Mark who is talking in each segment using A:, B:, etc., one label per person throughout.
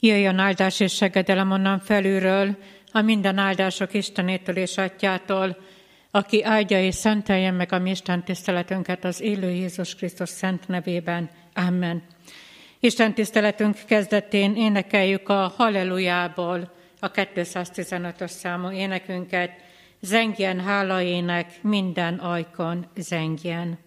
A: Jöjjön áldás és segedelem onnan felülről, a minden áldások Istenétől és Atyától, aki áldja és szentelje meg a mi Isten tiszteletünket az élő Jézus Krisztus szent nevében. Amen. Isten tiszteletünk kezdetén énekeljük a Hallelujából a 215-ös számú énekünket. Zengjen hálaének minden ajkon zengjen.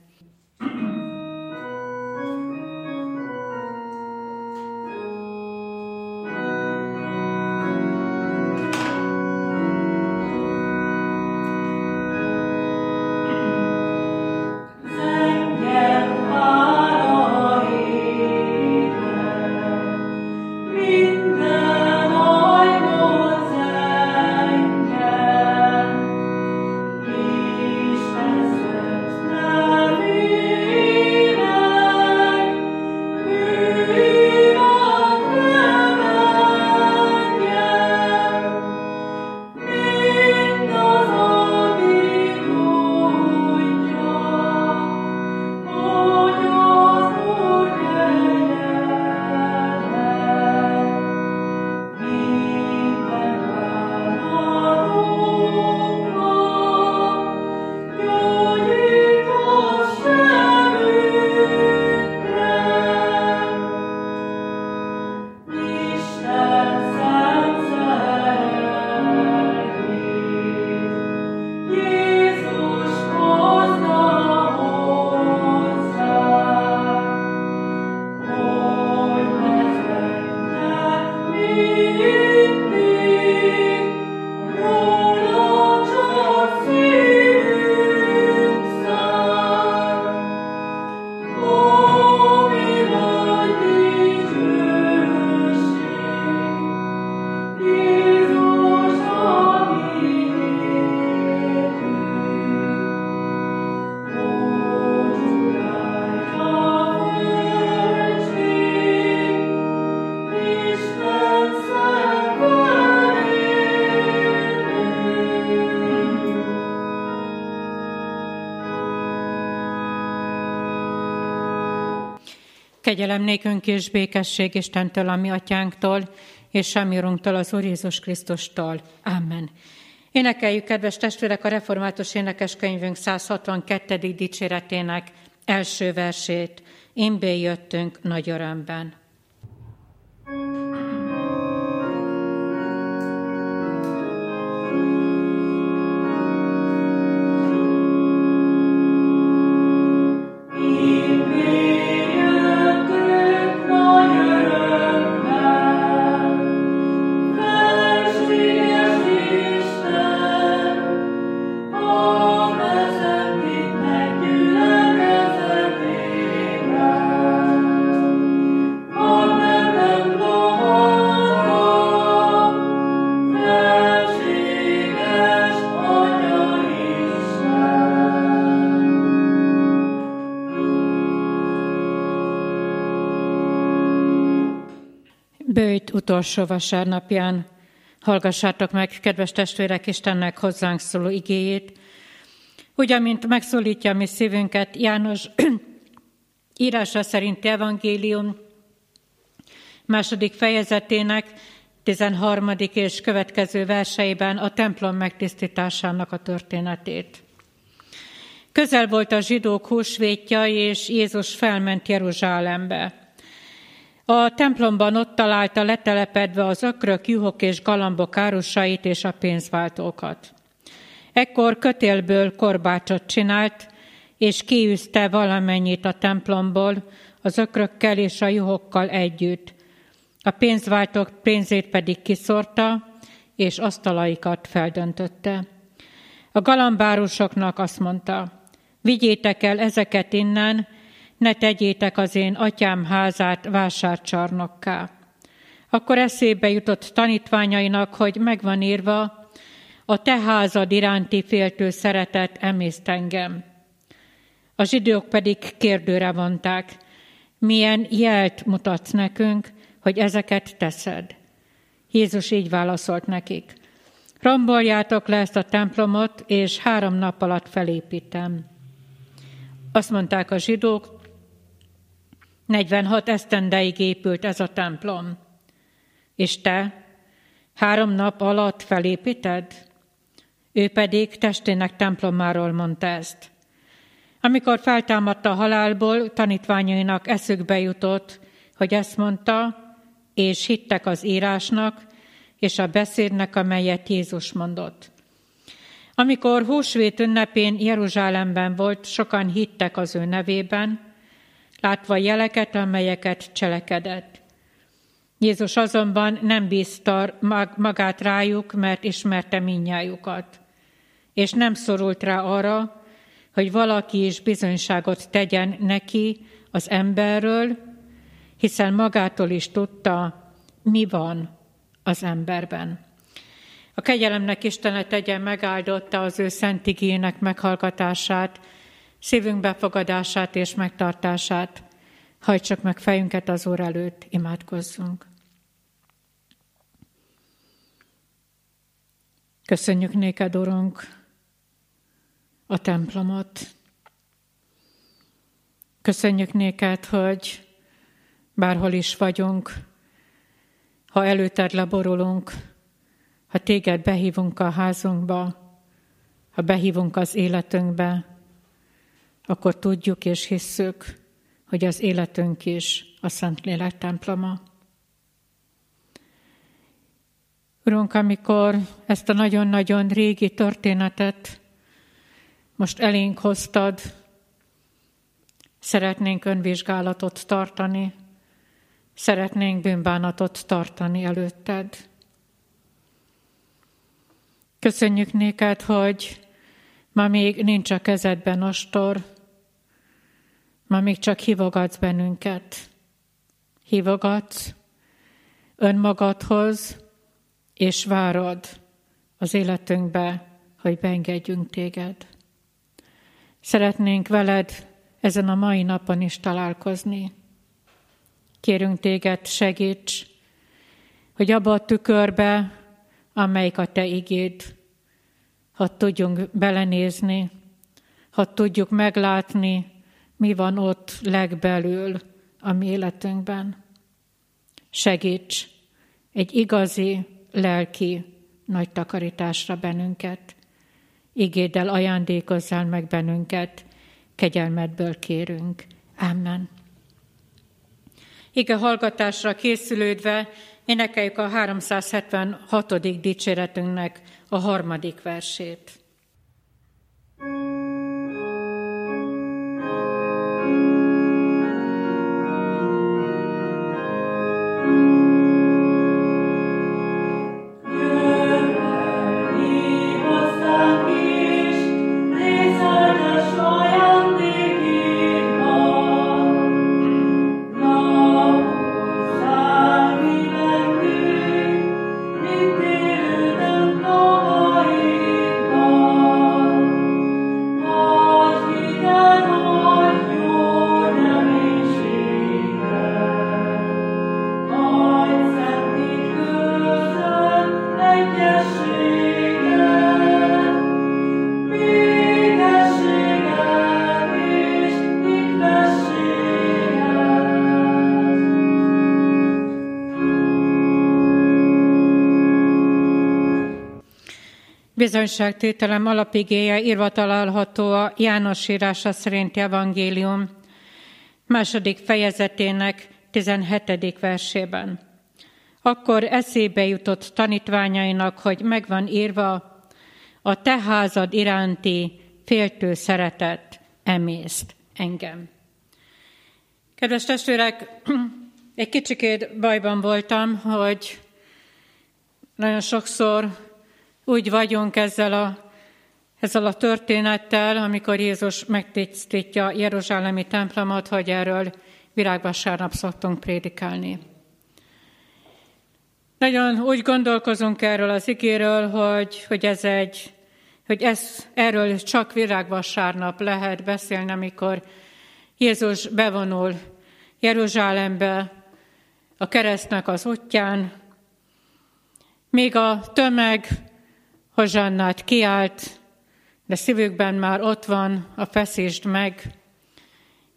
A: Kegyelem nékünk és békesség Istentől, a mi atyánktól, és semmi urunktól, az Úr Jézus Krisztustól. Amen. Énekeljük, kedves testvérek, a református énekeskönyvünk 162. dicséretének első versét. Én jöttünk nagy örömben. Utolsó vasárnapján hallgassátok meg, kedves testvérek, Istennek hozzánk szóló igéjét, úgy, amint megszólítja mi szívünket János írása szerinti evangélium második fejezetének 13. és következő verseiben a templom megtisztításának a történetét. Közel volt a zsidók húsvétja, és Jézus felment Jeruzsálembe. A templomban ott találta letelepedve az ökrök, juhok és galambok árusait és a pénzváltókat. Ekkor kötélből korbácsot csinált, és kiűzte valamennyit a templomból, az ökrökkel és a juhokkal együtt. A pénzváltók pénzét pedig kiszorta, és asztalaikat feldöntötte. A galambárusoknak azt mondta, vigyétek el ezeket innen, ne tegyétek az én atyám házát vásárcsarnokká. Akkor eszébe jutott tanítványainak, hogy megvan írva, a te házad iránti féltő szeretet emészt engem. A zsidók pedig kérdőre vonták, milyen jelt mutatsz nekünk, hogy ezeket teszed. Jézus így válaszolt nekik, romboljátok le ezt a templomot, és három nap alatt felépítem. Azt mondták a zsidók, 46 esztendeig épült ez a templom. és te három nap alatt felépíted? Ő pedig testének templomáról mondta ezt. Amikor feltámadta a halálból, tanítványainak eszükbe jutott, hogy ezt mondta, és hittek az írásnak, és a beszédnek, amelyet Jézus mondott. Amikor húsvét ünnepén Jeruzsálemben volt, sokan hittek az ő nevében, látva jeleket, amelyeket cselekedett. Jézus azonban nem bízta magát rájuk, mert ismerte minnyájukat, és nem szorult rá arra, hogy valaki is bizonyságot tegyen neki az emberről, hiszen magától is tudta, mi van az emberben. A kegyelemnek Istene tegye megáldotta az ő szent igének meghallgatását, szívünk befogadását és megtartását. Hajtsuk meg fejünket az Úr előtt, imádkozzunk. Köszönjük néked, Urunk, a templomot. Köszönjük néked, hogy bárhol is vagyunk, ha előtted leborulunk, ha téged behívunk a házunkba, ha behívunk az életünkbe, akkor tudjuk és hisszük, hogy az életünk is a Szentlélek temploma. Urunk, amikor ezt a nagyon-nagyon régi történetet most elénk hoztad, szeretnénk önvizsgálatot tartani, szeretnénk bűnbánatot tartani előtted. Köszönjük néked, hogy ma még nincs a kezedben ostor, ma még csak hívogatsz bennünket. Hívogatsz önmagadhoz, és várod az életünkbe, hogy beengedjünk téged. Szeretnénk veled ezen a mai napon is találkozni. Kérünk téged, segíts, hogy abba a tükörbe, amelyik a te igéd, ha tudjunk belenézni, ha tudjuk meglátni, mi van ott legbelül a mi életünkben. Segíts egy igazi, lelki nagy takarításra bennünket. Igéddel ajándékozzál meg bennünket, kegyelmedből kérünk. Amen. Ige hallgatásra készülődve énekeljük a 376. dicséretünknek a harmadik versét. Bizonyságtételem alapigéje írva található a János írása szerinti evangélium második fejezetének 17. versében. Akkor eszébe jutott tanítványainak, hogy megvan írva, a te házad iránti féltő szeretet emészt engem. Kedves testvérek, egy kicsikét bajban voltam, hogy nagyon sokszor úgy vagyunk ezzel a, ezzel a történettel, amikor Jézus megtisztítja Jeruzsálemi templomot, hogy erről virágvasárnap szoktunk prédikálni. Nagyon úgy gondolkozunk erről az igéről, hogy, hogy ez egy, hogy ez, erről csak virágvasárnap lehet beszélni, amikor Jézus bevonul Jeruzsálembe a keresztnek az útján, még a tömeg Hozsannát kiált, de szívükben már ott van a feszést meg,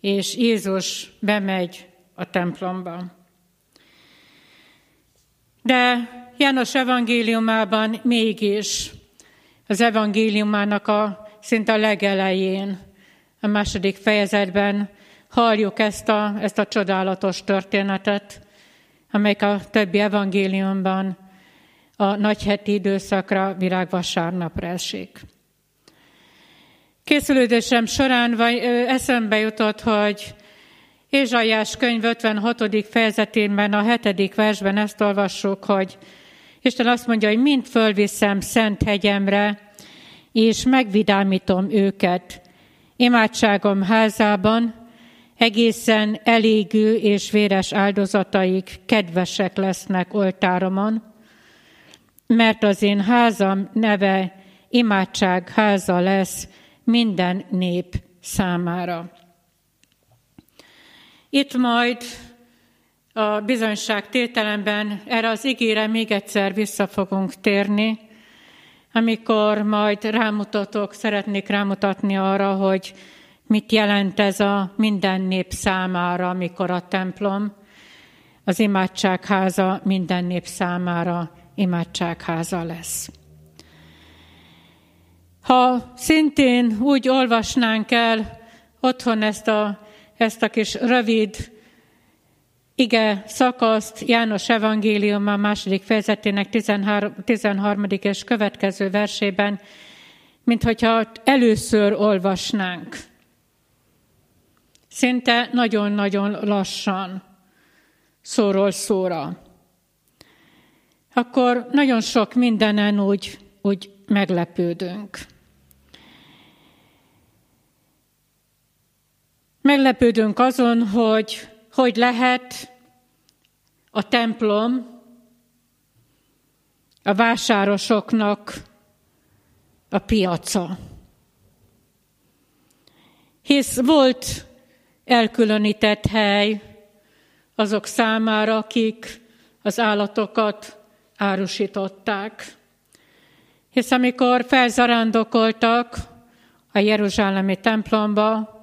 A: és Jézus bemegy a templomba. De János evangéliumában mégis az evangéliumának a szinte a legelején, a második fejezetben halljuk ezt a, ezt a csodálatos történetet, amelyik a többi evangéliumban a nagyheti időszakra virágvasárnapra esik. Készülődésem során vagy, eszembe jutott, hogy Ézsaiás könyv 56. fejezetében, a 7. versben ezt olvassuk, hogy Isten azt mondja, hogy mind fölviszem szent hegyemre, és megvidámítom őket. Imádságom házában egészen elégő és véres áldozataik kedvesek lesznek oltáromon, mert az én házam neve imádság háza lesz minden nép számára. Itt majd a bizonyság tételemben erre az ígére még egyszer vissza fogunk térni, amikor majd rámutatok, szeretnék rámutatni arra, hogy mit jelent ez a minden nép számára, amikor a templom, az imádságháza minden nép számára imádságháza lesz. Ha szintén úgy olvasnánk el otthon ezt a, ezt a kis rövid ige szakaszt János Evangélium a második fejezetének 13. 13. és következő versében, mint hogyha először olvasnánk. Szinte nagyon-nagyon lassan, szóról szóra. Akkor nagyon sok mindenen úgy, úgy meglepődünk. Meglepődünk azon, hogy hogy lehet a templom a vásárosoknak a piaca. Hisz volt elkülönített hely azok számára, akik az állatokat árusították. Hisz amikor felzarándokoltak a Jeruzsálemi templomba,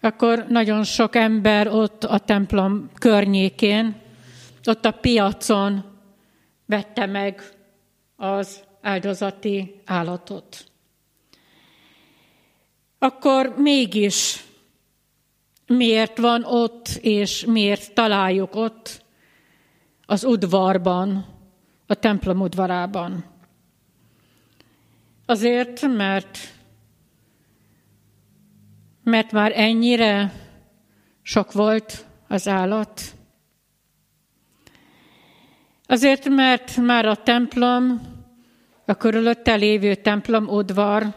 A: akkor nagyon sok ember ott a templom környékén, ott a piacon vette meg az áldozati állatot. Akkor mégis miért van ott, és miért találjuk ott az udvarban, a templom udvarában? Azért, mert mert már ennyire sok volt az állat. Azért, mert már a templom, a körülötte lévő templom udvar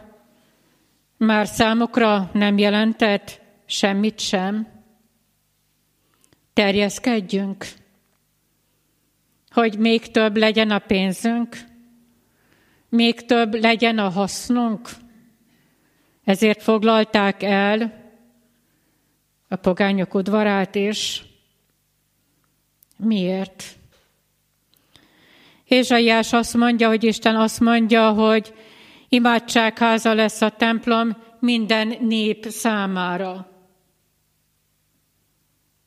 A: már számukra nem jelentett semmit sem. Terjeszkedjünk, hogy még több legyen a pénzünk, még több legyen a hasznunk, ezért foglalták el a pogányok udvarát is. Miért? Ézsaiás azt mondja, hogy Isten azt mondja, hogy imádságháza lesz a templom minden nép számára.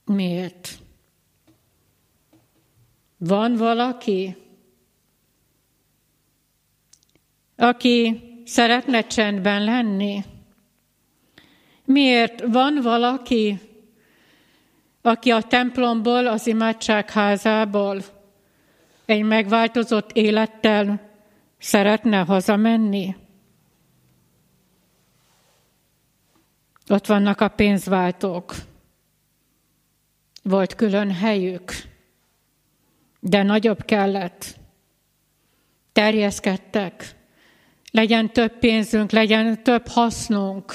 A: Miért? Van valaki, aki szeretne csendben lenni? Miért van valaki, aki a templomból, az imádságházából egy megváltozott élettel szeretne hazamenni? Ott vannak a pénzváltók. Volt külön helyük, de nagyobb kellett. Terjeszkedtek. Legyen több pénzünk, legyen több hasznunk.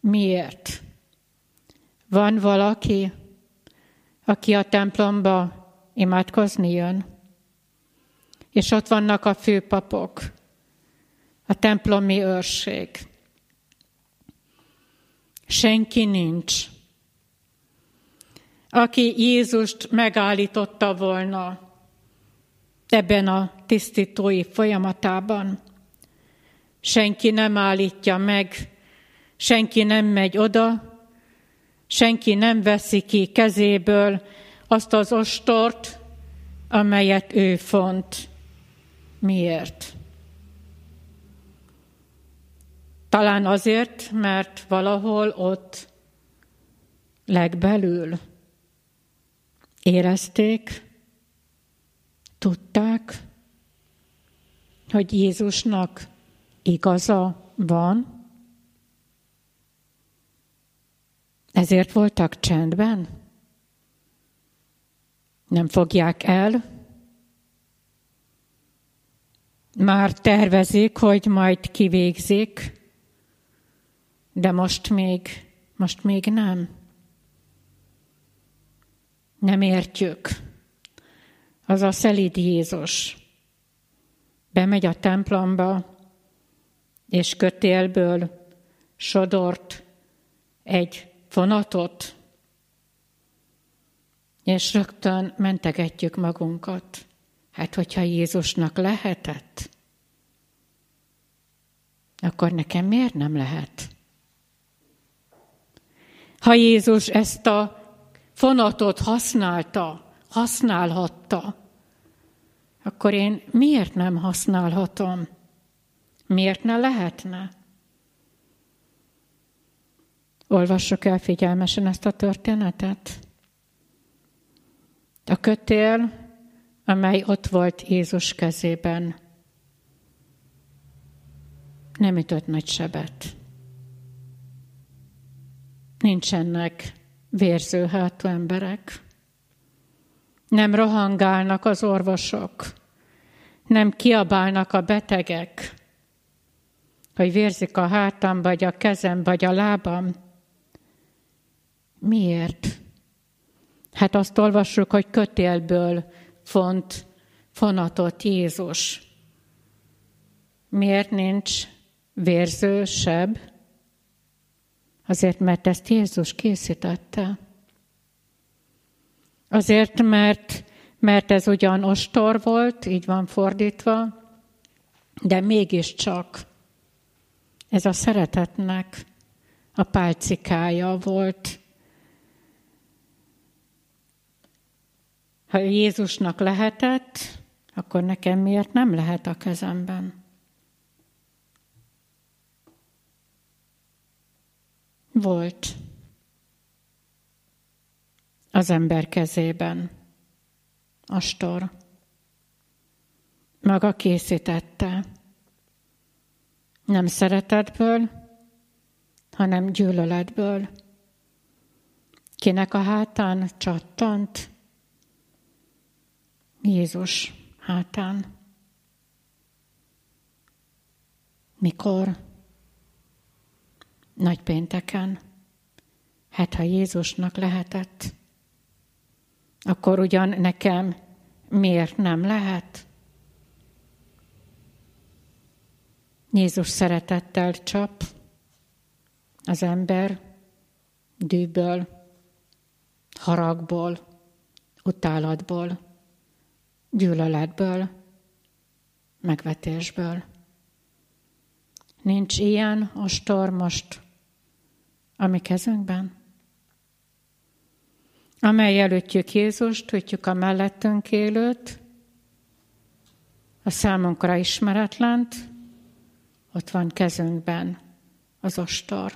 A: Miért? Van valaki, aki a templomba imádkozni jön, és ott vannak a főpapok, a templomi őrség. Senki nincs, aki Jézust megállította volna ebben a tisztítói folyamatában. Senki nem állítja meg senki nem megy oda, senki nem veszi ki kezéből azt az ostort, amelyet ő font. Miért? Talán azért, mert valahol ott legbelül érezték, tudták, hogy Jézusnak igaza van, ezért voltak csendben. Nem fogják el. Már tervezik, hogy majd kivégzik, de most még, most még nem. Nem értjük. Az a szelíd Jézus bemegy a templomba, és kötélből sodort egy vonatot, és rögtön mentegetjük magunkat. Hát, hogyha Jézusnak lehetett, akkor nekem miért nem lehet? Ha Jézus ezt a fonatot használta, használhatta, akkor én miért nem használhatom? Miért ne lehetne? Olvassuk el figyelmesen ezt a történetet. A kötél, amely ott volt Jézus kezében, nem ütött nagy sebet. Nincsenek vérző hátú emberek. Nem rohangálnak az orvosok. Nem kiabálnak a betegek, hogy vérzik a hátam, vagy a kezem, vagy a lábam. Miért? Hát azt olvassuk, hogy kötélből font fonatot Jézus. Miért nincs vérző seb? Azért, mert ezt Jézus készítette. Azért, mert, mert ez ugyan ostor volt, így van fordítva, de mégiscsak ez a szeretetnek a pálcikája volt. Ha Jézusnak lehetett, akkor nekem miért nem lehet a kezemben? Volt az ember kezében. Astor. Maga készítette. Nem szeretetből, hanem gyűlöletből. Kinek a hátán csattant? Jézus hátán. Mikor? Nagy pénteken. Hát, ha Jézusnak lehetett akkor ugyan nekem miért nem lehet? Jézus szeretettel csap az ember dűből, haragból, utálatból, gyűlöletből, megvetésből. Nincs ilyen ostor most a mi kezünkben? amely előttjük Jézust, tudjuk a mellettünk élőt, a számunkra ismeretlent, ott van kezünkben az ostor,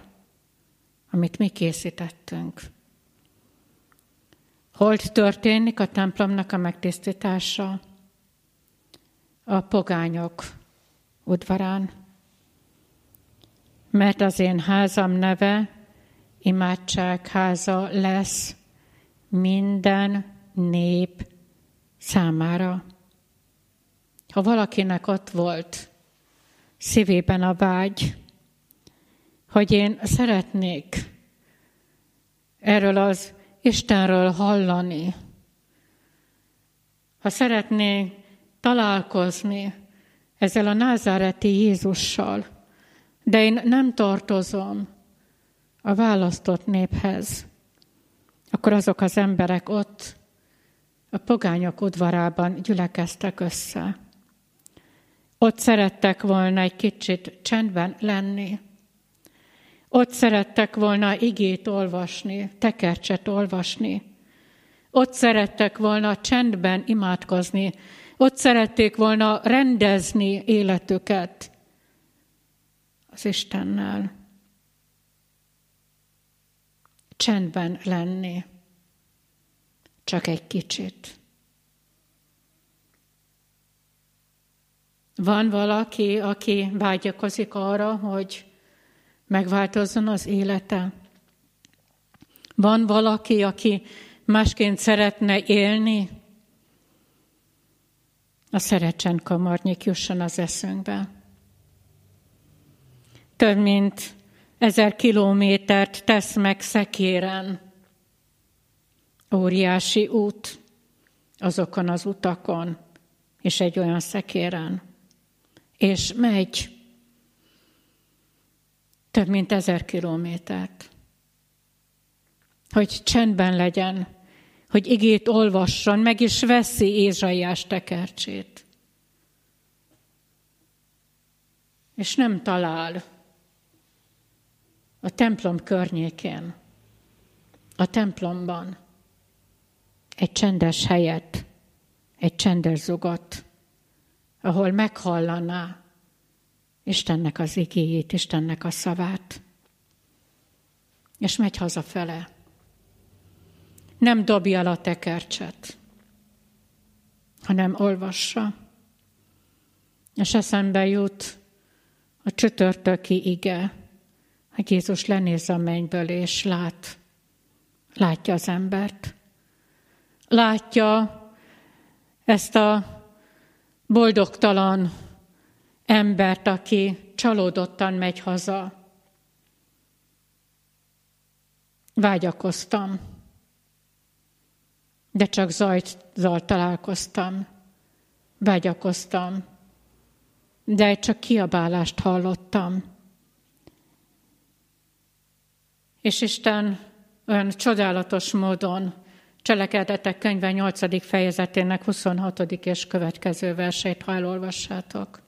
A: amit mi készítettünk. Hol történik a templomnak a megtisztítása? A pogányok udvarán. Mert az én házam neve imádság háza lesz minden nép számára. Ha valakinek ott volt szívében a vágy, hogy én szeretnék erről az Istenről hallani, ha szeretnék találkozni ezzel a názáreti Jézussal, de én nem tartozom a választott néphez, akkor azok az emberek ott a pogányok udvarában gyülekeztek össze. Ott szerettek volna egy kicsit csendben lenni. Ott szerettek volna igét olvasni, tekercset olvasni, Ott szerettek volna csendben imádkozni, ott szerették volna rendezni életüket az Istennel. Csendben lenni. Csak egy kicsit. Van valaki, aki vágyakozik arra, hogy megváltozzon az élete? Van valaki, aki másként szeretne élni? A szeretsen kamarnyék jusson az eszünkbe. Több mint ezer kilométert tesz meg szekéren. Óriási út azokon az utakon, és egy olyan szekéren. És megy több mint ezer kilométert. Hogy csendben legyen, hogy igét olvasson, meg is veszi Ézsaiás tekercsét. És nem talál a templom környékén, a templomban. Egy csendes helyet, egy csendes zugot, ahol meghallaná Istennek az igéjét, Istennek a szavát, és megy hazafele. Nem dobja el a tekercset, hanem olvassa. És eszembe jut a csütörtöki ige, hogy Jézus lenéz a mennyből, és lát, látja az embert. Látja ezt a boldogtalan embert, aki csalódottan megy haza. Vágyakoztam, de csak zajtal találkoztam. Vágyakoztam, de csak kiabálást hallottam. És Isten olyan csodálatos módon Cselekedetek könyve 8. fejezetének 26. és következő verseit, ha elolvassátok.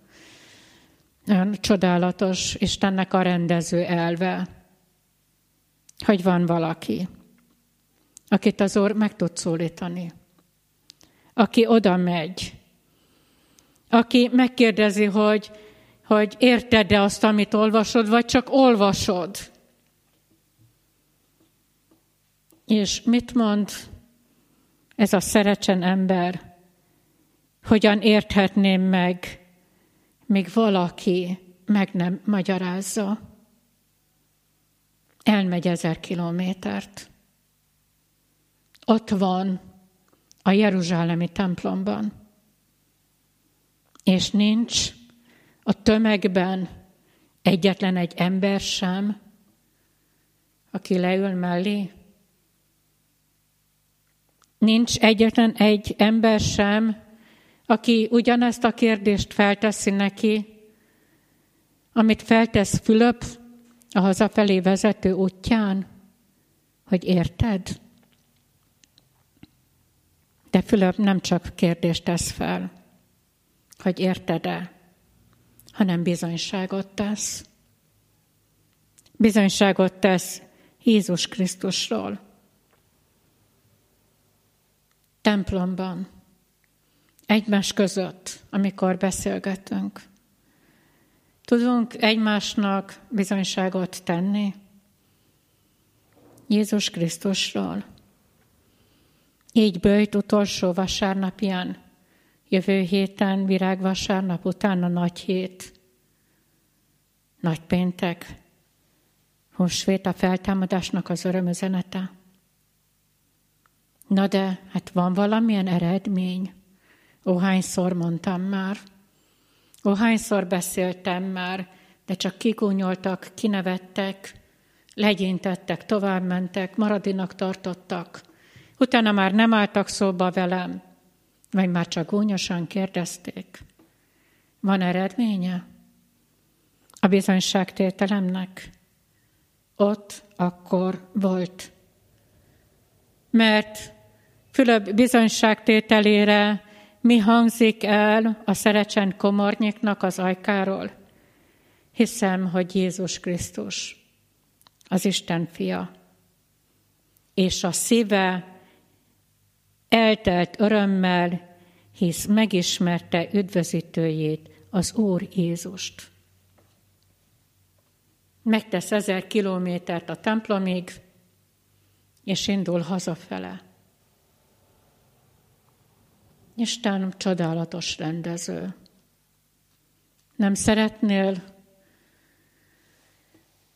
A: Olyan csodálatos Istennek a rendező elve, hogy van valaki, akit az Úr meg tud szólítani, aki oda megy, aki megkérdezi, hogy, hogy érted-e azt, amit olvasod, vagy csak olvasod. És mit mond ez a szerecsen ember, hogyan érthetném meg, még valaki meg nem magyarázza. Elmegy ezer kilométert. Ott van a Jeruzsálemi templomban. És nincs a tömegben egyetlen egy ember sem, aki leül mellé, Nincs egyetlen egy ember sem, aki ugyanezt a kérdést felteszi neki, amit feltesz Fülöp a hazafelé vezető útján, hogy érted? De Fülöp nem csak kérdést tesz fel, hogy érted-e, hanem bizonyságot tesz. Bizonyságot tesz Jézus Krisztusról templomban, egymás között, amikor beszélgetünk. Tudunk egymásnak bizonyságot tenni Jézus Krisztusról. Így bőjt utolsó vasárnapján, jövő héten, virágvasárnap után a nagy hét, nagy péntek, húsvét a feltámadásnak az örömüzenete. Na de, hát van valamilyen eredmény. Ó, hányszor mondtam már. Ó, hányszor beszéltem már, de csak kigúnyoltak, kinevettek, legyintettek, továbbmentek, maradinak tartottak. Utána már nem álltak szóba velem, vagy már csak gúnyosan kérdezték. Van eredménye? A bizonyságtételemnek? Ott akkor volt. Mert Fülöp bizonyságtételére mi hangzik el a Szerecsen komornyiknak az ajkáról? Hiszem, hogy Jézus Krisztus, az Isten fia. És a szíve eltelt örömmel, hisz megismerte üdvözítőjét, az Úr Jézust. Megtesz ezer kilométert a templomig, és indul hazafele. Isten csodálatos rendező. Nem szeretnél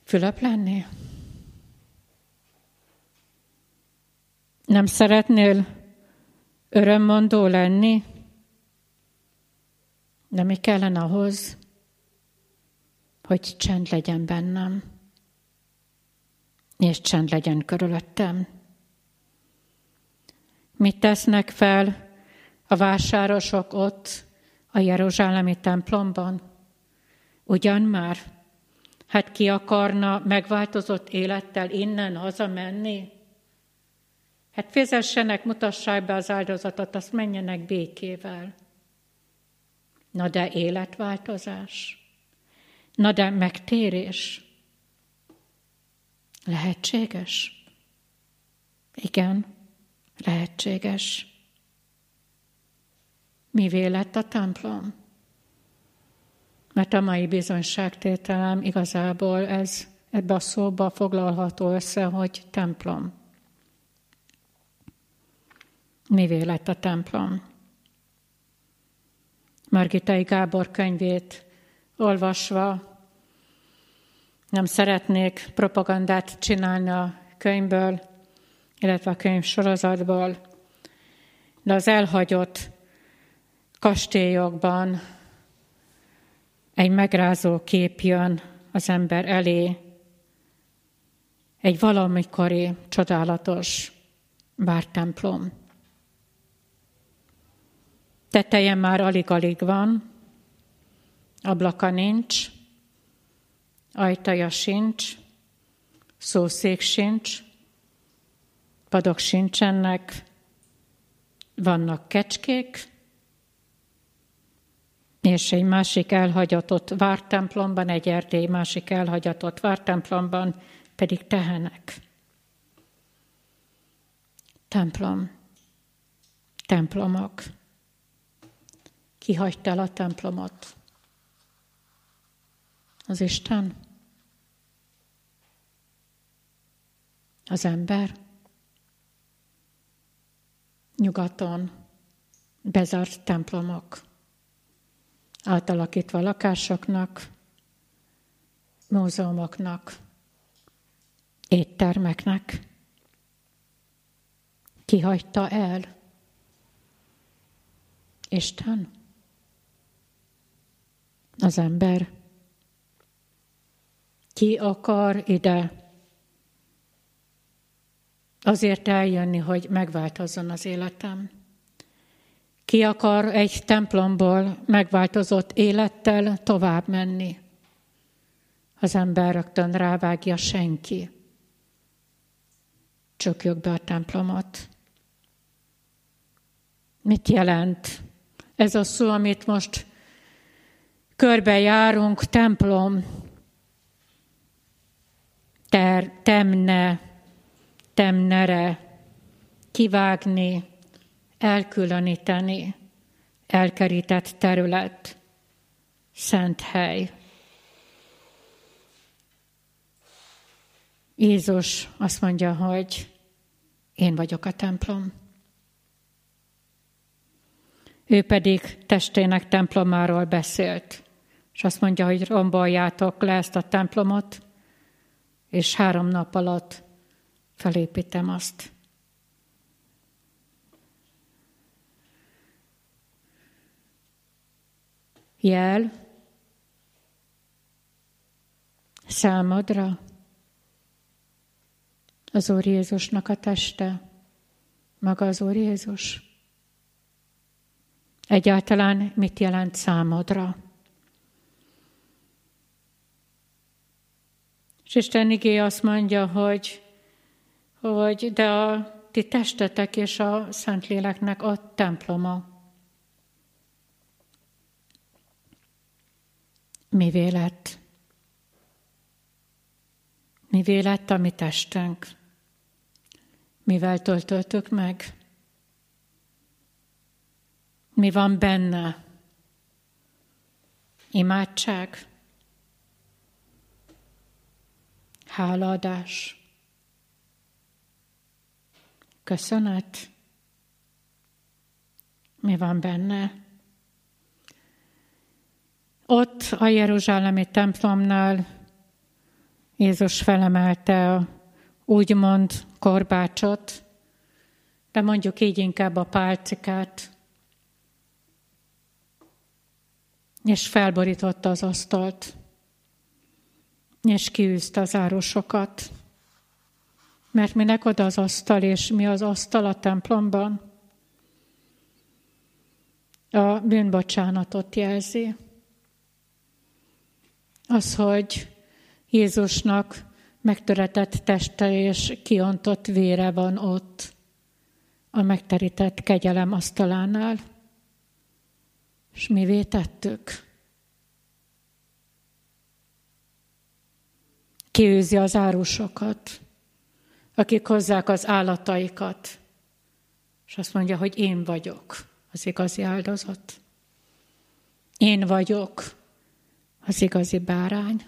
A: Fülöp lenni? Nem szeretnél örömmondó lenni? De mi kellene ahhoz, hogy csend legyen bennem, és csend legyen körülöttem? Mit tesznek fel a vásárosok ott a Jeruzsálemi templomban? Ugyan már? Hát ki akarna megváltozott élettel innen hazamenni? Hát fizessenek, mutassák be az áldozatot, azt menjenek békével. Na de életváltozás? Na de megtérés? Lehetséges? Igen, lehetséges. Mivé lett a templom? Mert a mai bizonyságtételem igazából ez ebbe a szóba foglalható össze, hogy templom. Mivé lett a templom? Margitai Gábor könyvét olvasva nem szeretnék propagandát csinálni a könyvből, illetve a könyv sorozatból, de az elhagyott kastélyokban egy megrázó kép jön az ember elé, egy valamikori csodálatos bártemplom. Teteje már alig-alig van, ablaka nincs, ajtaja sincs, szószék sincs, padok sincsenek, vannak kecskék, és egy másik elhagyatott vártemplomban, egy erdély másik elhagyatott vártemplomban pedig tehenek. Templom. Templomok. Ki hagyta el a templomot? Az Isten? Az ember? Nyugaton bezárt templomok átalakítva lakásoknak, múzeumoknak, éttermeknek. Kihagyta el? Isten? Az ember? Ki akar ide azért eljönni, hogy megváltozzon az életem? Ki akar egy templomból megváltozott élettel tovább menni? Az ember rögtön rávágja senki. Csukjuk be a templomot. Mit jelent ez a szó, amit most körbejárunk, templom, ter, temne, temnere, kivágni, elkülöníteni, elkerített terület, szent hely. Jézus azt mondja, hogy én vagyok a templom. Ő pedig testének templomáról beszélt, és azt mondja, hogy romboljátok le ezt a templomot, és három nap alatt felépítem azt. Jel számodra az Úr Jézusnak a teste, maga az Úr Jézus? Egyáltalán mit jelent számodra? És Isten igé azt mondja, hogy, hogy de a ti testetek és a Szentléleknek a temploma. Mivé lett. Mivé lett a mi testünk? Mivel töltöltük meg? Mi van benne? Imádság, hálaadás, köszönet. Mi van benne? Ott a Jeruzsálemi templomnál Jézus felemelte a úgymond korbácsot, de mondjuk így inkább a pálcikát, és felborította az asztalt, és kiűzte az árusokat. Mert minek oda az asztal, és mi az asztal a templomban? A bűnbocsánatot jelzi. Az, hogy Jézusnak megtöretett teste és kiontott vére van ott, a megterített kegyelem asztalánál. És mi tettük? Kiűzi az árusokat, akik hozzák az állataikat, és azt mondja, hogy én vagyok az igazi áldozat. Én vagyok az igazi bárány.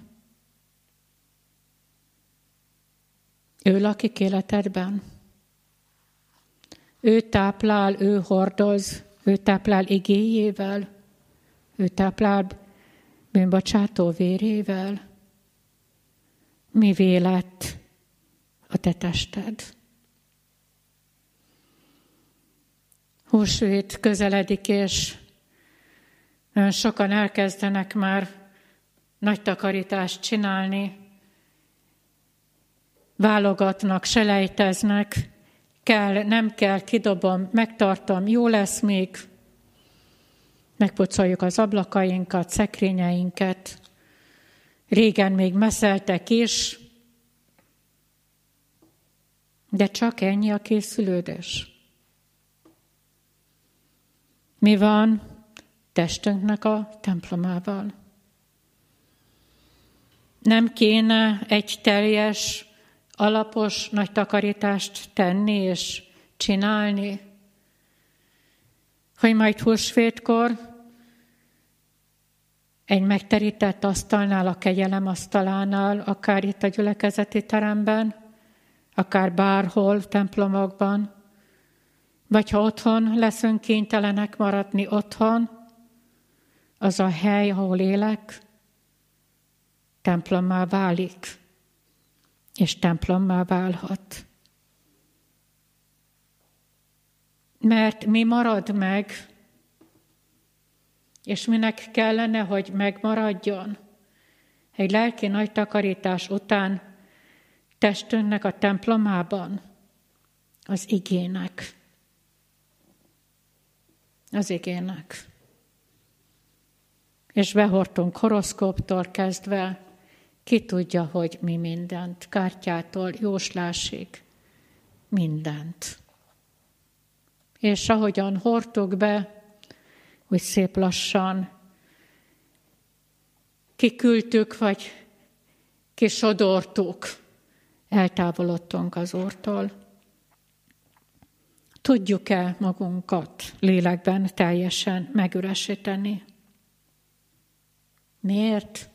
A: Ő lakik életedben. Ő táplál, ő hordoz, ő táplál igéjével, ő táplál bűnbocsátó vérével. Mi lett a te tested? Húsvét közeledik, és sokan elkezdenek már nagy takarítást csinálni, válogatnak, selejteznek, kell, nem kell, kidobom, megtartom, jó lesz még, megpucoljuk az ablakainkat, szekrényeinket. Régen még meszeltek is, de csak ennyi a készülődés. Mi van testünknek a templomával? Nem kéne egy teljes alapos nagy takarítást tenni és csinálni, hogy majd húsvétkor egy megterített asztalnál, a kegyelem asztalánál, akár itt a gyülekezeti teremben, akár bárhol, templomokban, vagy ha otthon leszünk kénytelenek maradni otthon, az a hely, ahol élek, templommá válik és templommá válhat. Mert mi marad meg, és minek kellene, hogy megmaradjon egy lelki nagy takarítás után testünknek a templomában, az igének. Az igének. És behortunk horoszkóptól kezdve, ki tudja, hogy mi mindent, kártyától jóslásig, mindent. És ahogyan hordtuk be, hogy szép lassan kiküldtük, vagy kisodortuk, eltávolodtunk az Úrtól. Tudjuk-e magunkat lélekben teljesen megüresíteni? Miért?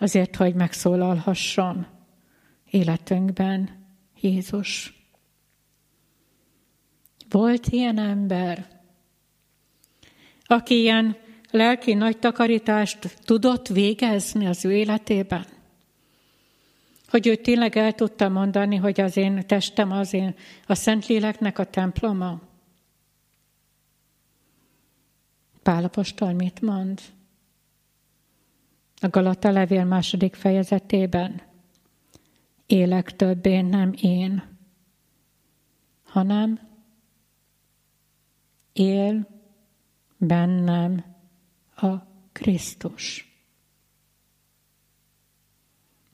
A: Azért, hogy megszólalhasson életünkben Jézus. Volt ilyen ember, aki ilyen lelki nagy takarítást tudott végezni az ő életében? Hogy ő tényleg el tudta mondani, hogy az én testem az én, a Szentléleknek a temploma? Pálapostól mit mond? A Galata levél második fejezetében. Élek többé nem én, hanem él bennem a Krisztus.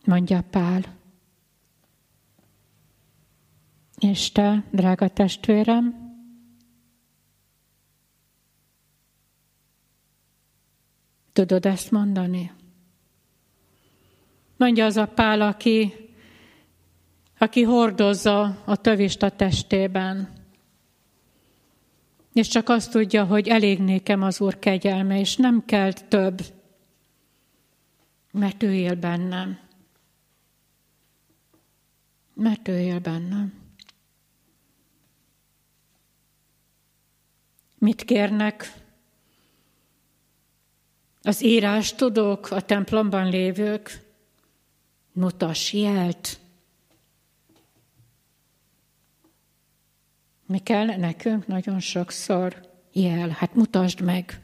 A: Mondja Pál. És te, drága testvérem, tudod ezt mondani? Mondja az a pál, aki, aki hordozza a tövist a testében. és csak azt tudja, hogy elég nékem az Úr kegyelme, és nem kell több, mert ő él bennem. Mert ő él bennem. Mit kérnek? Az írás tudók, a templomban lévők, mutass jelt. Mi kell nekünk nagyon sokszor jel? Hát mutasd meg.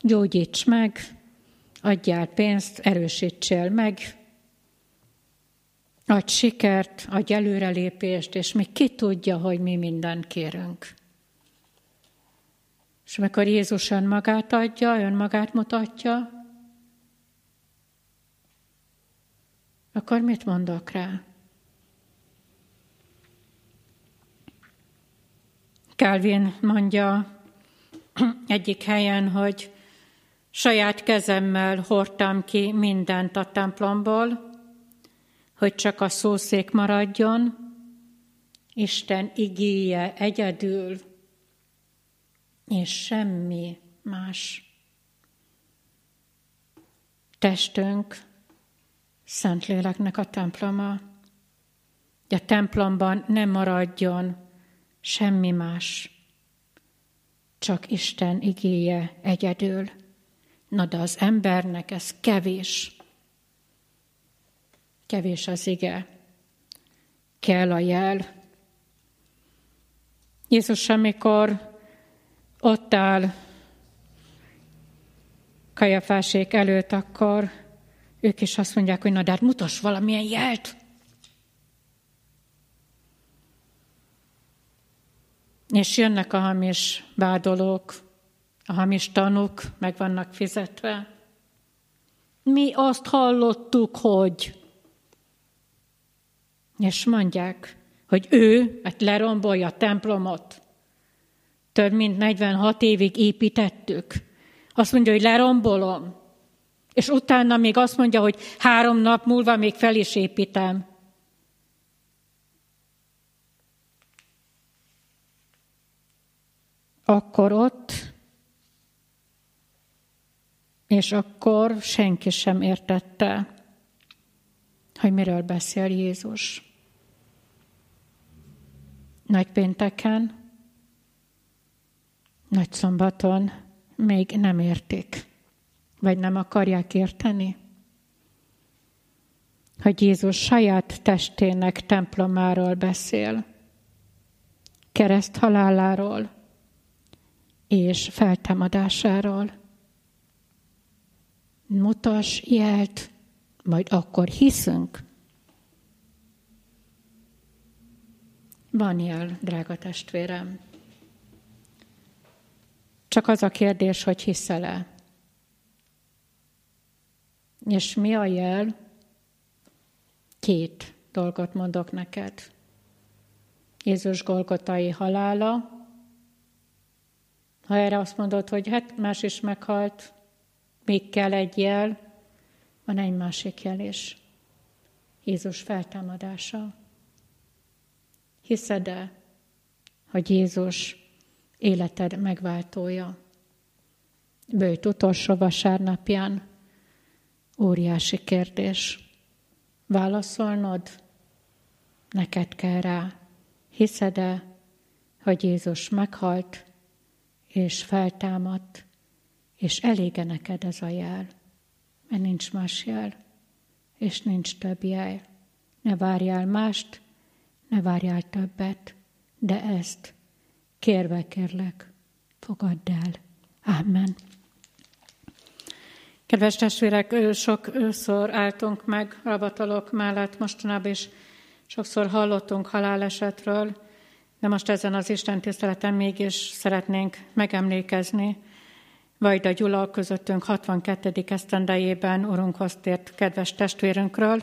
A: Gyógyíts meg, adjál pénzt, erősítsél meg, adj sikert, adj előrelépést, és még ki tudja, hogy mi mindent kérünk. És amikor Jézus önmagát adja, önmagát mutatja, akkor mit mondok rá? Calvin mondja egyik helyen, hogy saját kezemmel hordtam ki mindent a templomból, hogy csak a szószék maradjon, Isten igéje egyedül, és semmi más. Testünk Szentléleknek a temploma, de a templomban nem maradjon semmi más, csak Isten igéje egyedül. Na de az embernek ez kevés. Kevés az ige. Kell a jel. Jézus, amikor ott áll Kajafásék előtt, akkor ők is azt mondják, hogy na de hát mutass valamilyen jelt. És jönnek a hamis vádolók, a hamis tanúk, meg vannak fizetve. Mi azt hallottuk, hogy... És mondják, hogy ő hát lerombolja a templomot. Több mint 46 évig építettük. Azt mondja, hogy lerombolom. És utána még azt mondja, hogy három nap múlva még fel is építem. Akkor ott, és akkor senki sem értette, hogy miről beszél Jézus. Nagy pénteken, nagy szombaton még nem értik. Vagy nem akarják érteni? Hogy Jézus saját testének templomáról beszél, kereszt haláláról és feltámadásáról. Mutas jelt, majd akkor hiszünk. Van jel, drága testvérem. Csak az a kérdés, hogy hiszel-e. És mi a jel? Két dolgot mondok neked. Jézus Golgotai halála. Ha erre azt mondod, hogy hát más is meghalt, még kell egy jel, van egy másik jel is. Jézus feltámadása. Hiszed-e, hogy Jézus életed megváltója? Bőjt utolsó vasárnapján Óriási kérdés. Válaszolnod? Neked kell rá. Hiszed-e, hogy Jézus meghalt, és feltámadt, és elége neked ez a jel? Mert nincs más jel, és nincs több jel. Ne várjál mást, ne várjál többet, de ezt kérve kérlek, fogadd el. Amen. Kedves testvérek, sokszor álltunk meg rabatalok mellett mostanában, és sokszor hallottunk halálesetről, de most ezen az Isten tiszteleten mégis szeretnénk megemlékezni Vajda Gyula közöttünk 62. esztendejében Urunkhoz tért kedves testvérünkről.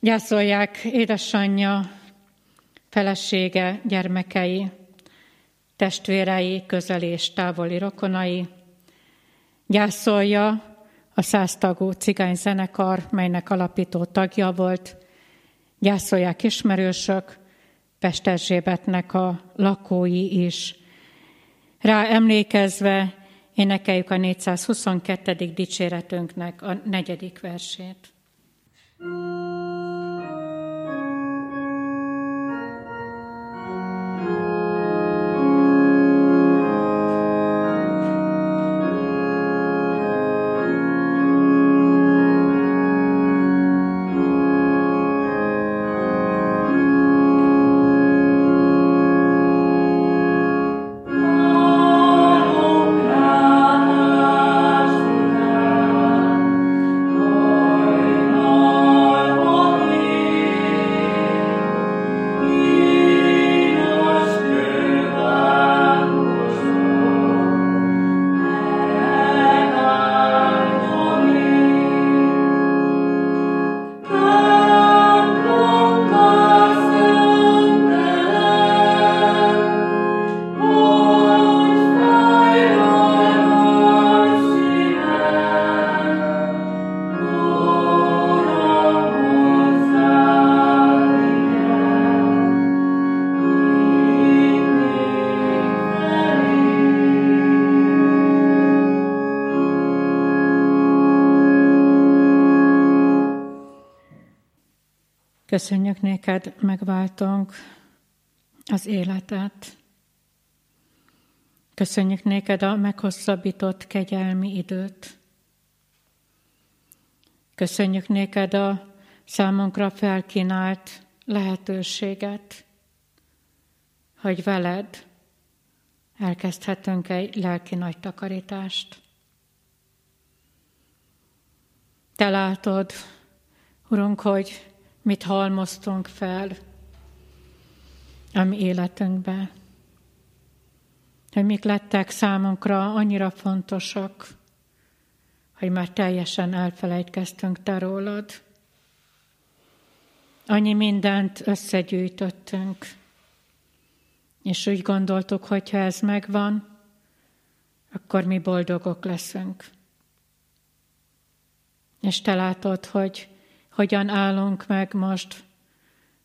A: Gyászolják édesanyja, felesége, gyermekei, testvérei, közel és távoli rokonai, Gyászolja a száztagú cigány zenekar, melynek alapító tagja volt. Gyászolják ismerősök, Pest Erzsébetnek a lakói is. Rá emlékezve énekeljük a 422. dicséretünknek a negyedik versét. thank Köszönjük néked, megváltunk az életet. Köszönjük néked a meghosszabbított kegyelmi időt. Köszönjük néked a számunkra felkínált lehetőséget, hogy veled elkezdhetünk egy lelki nagy takarítást. Te látod, Urunk, hogy mit halmoztunk fel a mi életünkbe. Hogy mik lettek számunkra annyira fontosak, hogy már teljesen elfelejtkeztünk te rólad. Annyi mindent összegyűjtöttünk, és úgy gondoltuk, hogy ha ez megvan, akkor mi boldogok leszünk. És te látod, hogy hogyan állunk meg most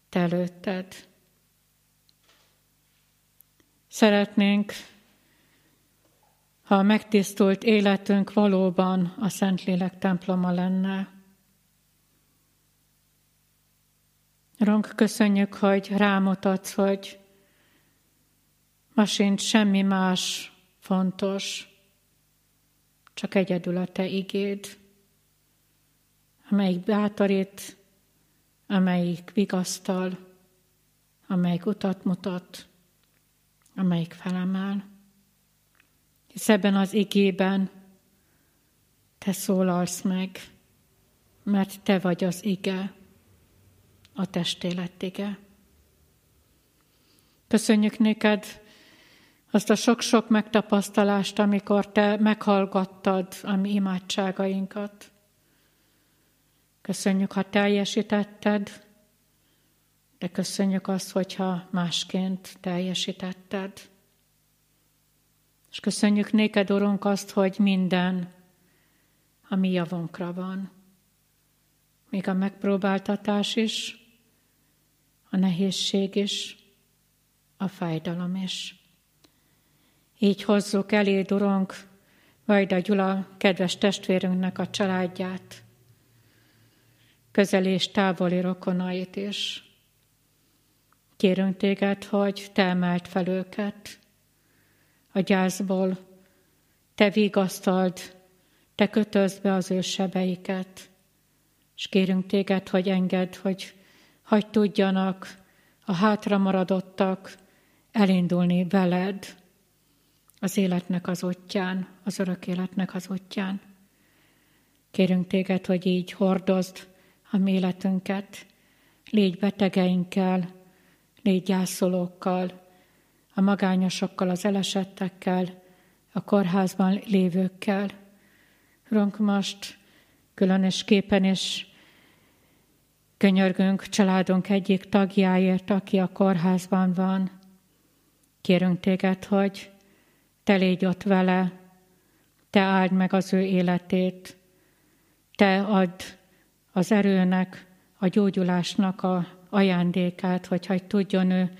A: te előtted. Szeretnénk, ha a megtisztult életünk valóban a Szentlélek temploma lenne. Ronk, köszönjük, hogy rámutatsz, hogy ma sincs semmi más fontos, csak egyedül a Te igéd amelyik bátorít, amelyik vigasztal, amelyik utat mutat, amelyik felemel. Hisz ebben az igében te szólalsz meg, mert te vagy az ige, a testélet ige. Köszönjük néked azt a sok-sok megtapasztalást, amikor te meghallgattad a mi imádságainkat. Köszönjük, ha teljesítetted, de köszönjük azt, hogyha másként teljesítetted. És köszönjük néked, Urunk, azt, hogy minden a mi javunkra van. Még a megpróbáltatás is, a nehézség is, a fájdalom is. Így hozzuk eléd, Urunk, Vajda Gyula, kedves testvérünknek a családját, közeli és távoli rokonait is. Kérünk téged, hogy te emelt fel őket a gyászból, te vigasztald, te kötözd be az ő sebeiket, és kérünk téged, hogy engedd, hogy hagyd tudjanak a hátra maradottak elindulni veled az életnek az útján, az örök életnek az útján. Kérünk téged, hogy így hordozd a mi életünket. Légy betegeinkkel, légy gyászolókkal, a magányosokkal, az elesettekkel, a kórházban lévőkkel. Urunk, most különösképpen is könyörgünk családunk egyik tagjáért, aki a kórházban van. Kérünk téged, hogy te légy ott vele, te áld meg az ő életét, te add az erőnek, a gyógyulásnak a, ajándékát, hogy hagy tudjon ő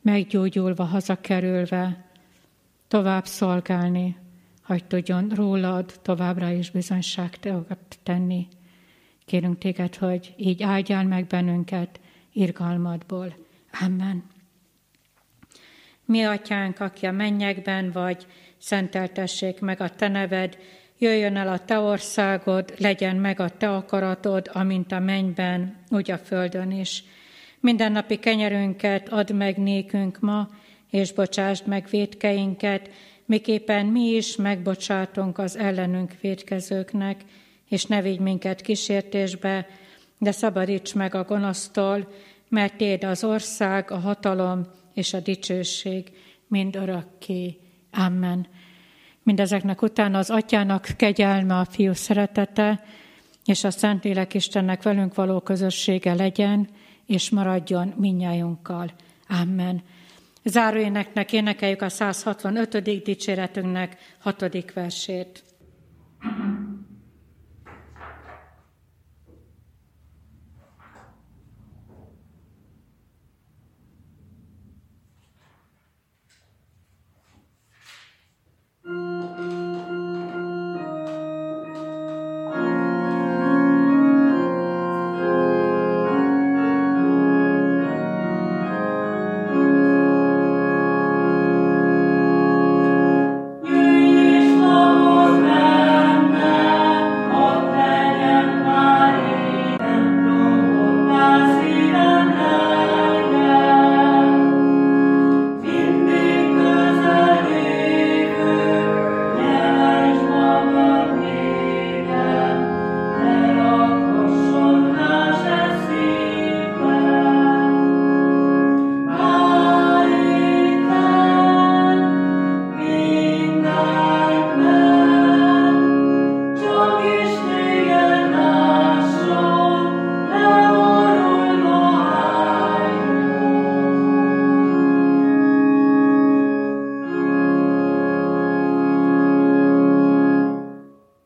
A: meggyógyulva, hazakerülve, tovább szolgálni, hogy tudjon rólad továbbra is bizonyságteokat tenni. Kérünk téged, hogy így áldjál meg bennünket irgalmadból. Amen. Mi atyánk, aki a mennyekben vagy, szenteltessék meg a te neved, jöjjön el a te országod, legyen meg a te akaratod, amint a mennyben, úgy a földön is. Mindennapi kenyerünket add meg nékünk ma, és bocsásd meg védkeinket, miképpen mi is megbocsátunk az ellenünk védkezőknek, és ne vigy minket kísértésbe, de szabadíts meg a gonosztól, mert Téd az ország, a hatalom és a dicsőség mind örökké. Amen. Mindezeknek utána az atyának kegyelme, a fiú szeretete, és a Szentlélek Istennek velünk való közössége legyen, és maradjon minnyájunkkal. Amen. Záróéneknek énekeljük a 165. dicséretünknek hatodik versét.